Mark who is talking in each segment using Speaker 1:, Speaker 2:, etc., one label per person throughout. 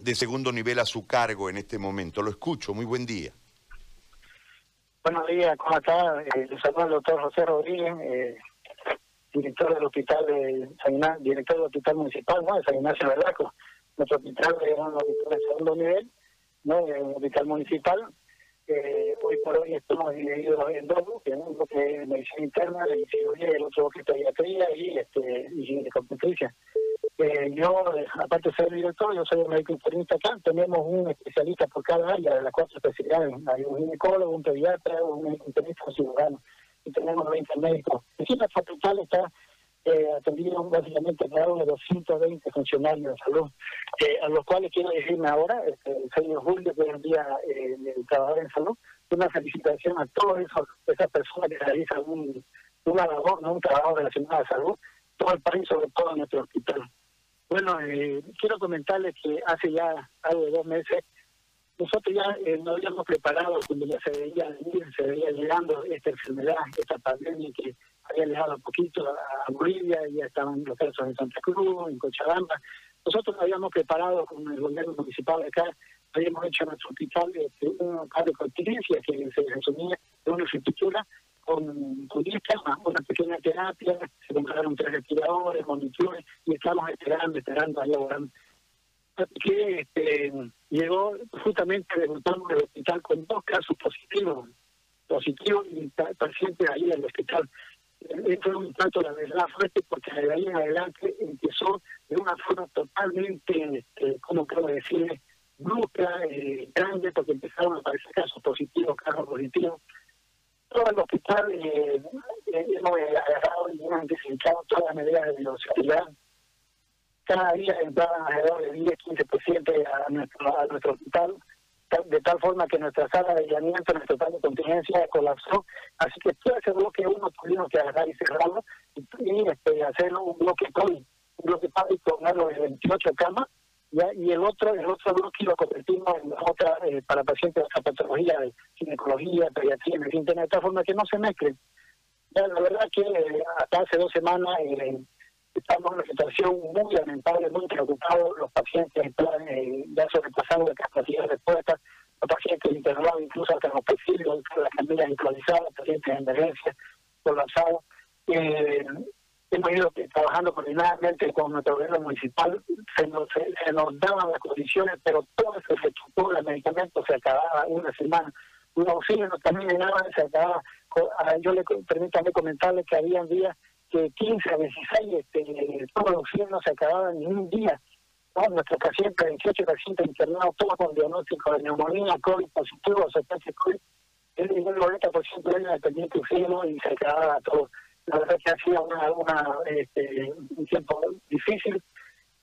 Speaker 1: de segundo nivel a su cargo en este momento. Lo escucho, muy buen día.
Speaker 2: Buenos días, ¿cómo está? Eh, saludo al doctor José Rodríguez, eh, director del hospital de San director del hospital municipal, ¿no? De San Ignacio Verlaco. Nuestro hospital es un hospital de segundo nivel, ¿no? Un hospital municipal. Eh, hoy por hoy estamos divididos en dos bloques, uno que es medicina interna, y cirugía, y el otro que es pediatría y, este, y eh, yo, aparte de ser director, yo soy médico internista acá, tenemos un especialista por cada área de las cuatro especialidades. Hay un ginecólogo, un pediatra, un médico internista, un cirujano. Y tenemos 20 médicos. Aquí la hospital está eh, atendido básicamente cada de 220 funcionarios de salud, eh, a los cuales quiero decirme ahora, este, el señor Julio, que es el día eh, del trabajador en salud, una felicitación a todas esas personas que realizan un, una labor, ¿no? un trabajo relacionado a salud, todo el país, sobre todo en nuestro hospital. Bueno, eh, quiero comentarles que hace ya algo de dos meses nosotros ya eh, nos habíamos preparado cuando ya se veía se veía llegando esta enfermedad, esta pandemia que había llegado un poquito a Bolivia, ya estaban los casos en Santa Cruz, en Cochabamba. Nosotros nos habíamos preparado con el gobierno municipal de acá, habíamos hecho en nuestro hospital este, un par de contingencia que se resumía de una infraestructura con, con 10 camas, una pequeña terapia, se compraron tres respiradores, monitores, y estamos esperando, esperando, ahí laborando. Que este, llegó justamente debutamos en el hospital con dos casos positivos, positivos y pacientes ahí en el hospital. Fue un tanto, la verdad, fuerte porque de ahí en adelante empezó de una forma totalmente, este, ¿cómo puedo decirle? brusca, eh, grande, porque empezaron a aparecer casos positivos, casos positivos todo el hospital eh, eh, hemos agarrado y hemos desinfectado todas las medidas de velocidad. Cada día entraban alrededor de 10, 15% a nuestro, a nuestro hospital, de tal forma que nuestra sala de aislamiento, nuestra sala de contingencia colapsó. Así que todo ese bloque uno tuvimos que agarrar y cerrarlo y, este, hacer un bloque COVID, un bloque COVID con algo de 28 camas y el otro el otro bloque lo convertimos en otra eh, para pacientes de patología ginecología, pediatría, medicina, de tal forma que no se mezclen. la verdad que eh, hasta hace dos semanas eh, estamos en una situación muy lamentable, muy preocupados, los pacientes están ya sobrepasando la capacidad de respuesta, los pacientes internados incluso hasta los perfiles, las camillas improvisadas, pacientes en emergencia, colapsados. Eh, hemos trabajando coordinadamente con nuestro gobierno municipal, se nos, se, nos daban las condiciones, pero todo se efectuó, el medicamento se acababa una semana, un oxígeno también llegaba, se acababa, yo le permítame comentarle que había días que 15 a 16, este, todo el oxígeno se acababa en un día. ¿no? Nuestros pacientes, 18 pacientes internados, todos con diagnóstico de neumonía, COVID positivo, o sea, COVID, el 90% de ellos dependiente de y se acababa todo que ha sido una, este, un tiempo difícil.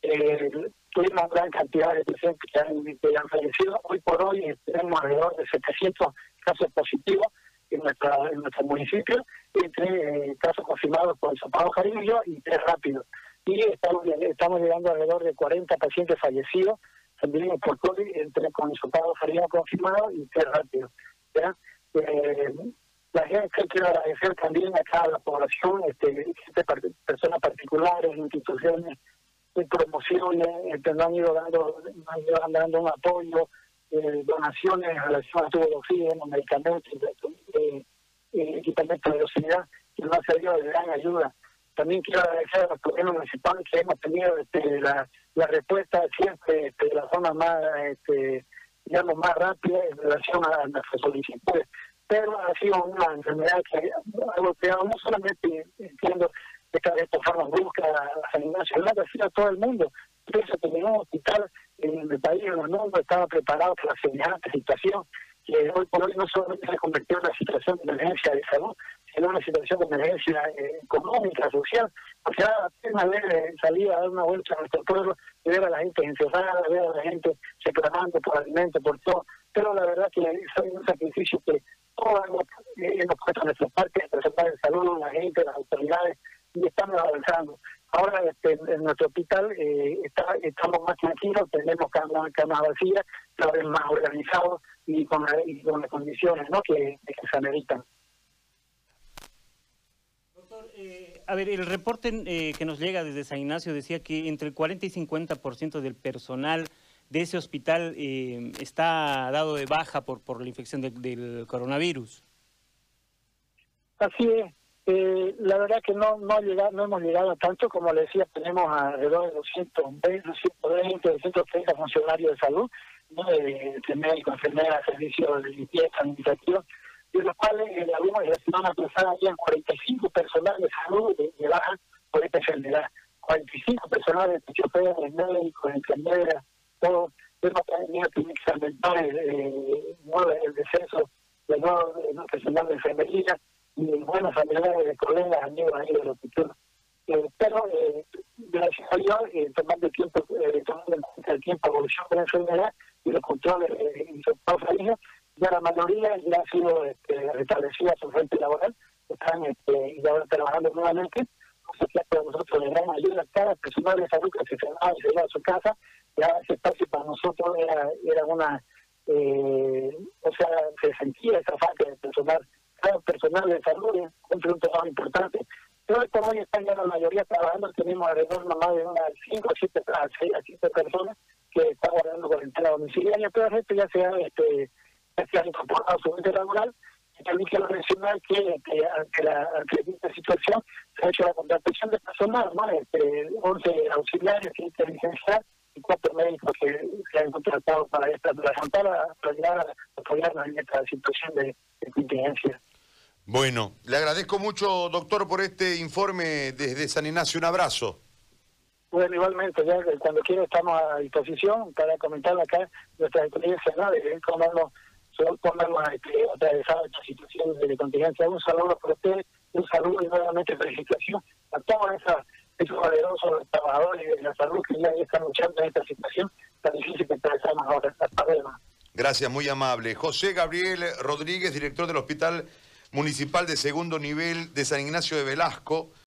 Speaker 2: Eh, tuvimos gran cantidad de pacientes que han, fallecido. Hoy por hoy eh, tenemos alrededor de 700 casos positivos en, nuestra, en nuestro municipio, entre eh, casos confirmados por el Sopado Jarillo y tres rápidos. Y estamos, estamos llegando alrededor de 40 pacientes fallecidos también por COVID, entre con el Sopado Jarillo confirmado y tres rápidos. Eh, la gente quiero agradecer también a cada la población, este, personas particulares, instituciones, promociones, este, nos han ido dando, han ido dando un apoyo, eh, donaciones en relación a tubo de medicamentos, eh, equipamiento de velocidad, que nos ha servido de gran ayuda. También quiero agradecer a los gobiernos municipales que hemos tenido este, la, la respuesta siempre este, de la forma más, este, digamos, más rápida en relación a nuestras solicitudes pero ha sido una enfermedad que ha golpeado no solamente, entiendo, esta, esta forma brusca a la sanidad nacional, sino a todo el mundo. Entonces, terminó un hospital en el país, en el mundo, estaba preparado para semejante situación, que hoy por hoy no solamente se convirtió en una situación de emergencia de salud, sino una situación de emergencia eh, económica, social, porque era apenas ver salir a dar una vuelta a nuestro pueblo, y ver a la gente encerrada, ver a la gente reclamando por alimentos, por todo, pero la verdad que es un sacrificio que hemos, puesto nuestra parte, presentar el saludo a la gente, a las autoridades, y estamos avanzando. Ahora este, en nuestro hospital eh, estamos más tranquilos, tenemos camas, camas vacías, cada vez más organizados y con, y con las condiciones que se ameritan.
Speaker 3: Doctor, eh, a ver, el reporte eh, que nos llega desde San Ignacio decía que entre el 40 y 50% del personal de ese hospital eh, está dado de baja por, por la infección del coronavirus.
Speaker 2: Así es. Eh, la verdad que no no, llegado, no hemos llegado a tanto, como le decía, tenemos alrededor de 220, 220 230 funcionarios de salud, ¿no? de, de médicos, enfermeras, servicios de limpieza, administrativos, de los cuales en algunos la semana pasada habían 45 personas de salud de, baja por esta enfermedad. 45 personas de médicos, enfermeras, todo. Hemos tenido que incrementar el, el, el descenso de nuevo personal de enfermería y buenas familiares de colegas, amigos ahí del hospital. Eh, pero eh, gracias a Dios, eh, tomando, tiempo, eh, tomando en cuenta el tiempo evolución de la enfermedad y los controles eh, y los ya la mayoría ya ha sido este, restablecida su frente laboral, están este, y ahora trabajando nuevamente, para nosotros le damos ayuda cada persona de salud que se enfermaba y se iba a su casa, ya ese espacio para nosotros era, era una, eh, o sea, se sentía esa falta de personal cada personal de salud cumple un trabajo importante. Pero por hoy están ya la mayoría trabajando, tenemos alrededor más de unas 5 o 7 a 7 personas que están guardando cuarentena domiciliaria, pero el resto ya se, ha, este, incorporado a su vida laboral. Y también quiero mencionar que, ante, la, ante esta situación se ha hecho la contratación de personal, ¿no? este, 11 auxiliares, 7 licenciados y 4 médicos que se han contratado para esta para, para apoyarnos en esta situación de, de contingencia.
Speaker 1: Bueno, le agradezco mucho, doctor, por este informe desde San Ignacio. Un abrazo.
Speaker 2: Bueno, igualmente, ya cuando quiera estamos a disposición para comentar acá nuestra experiencia, ¿no? De cómo este, atravesado esta situación de contingencia. Un saludo para usted, un saludo y nuevamente felicitación a todos esos, esos valerosos trabajadores de la salud que ya están luchando en esta situación tan difícil que atravesamos ahora. Hasta luego.
Speaker 1: Gracias, muy amable. José Gabriel Rodríguez, director del Hospital Municipal de Segundo Nivel de San Ignacio de Velasco.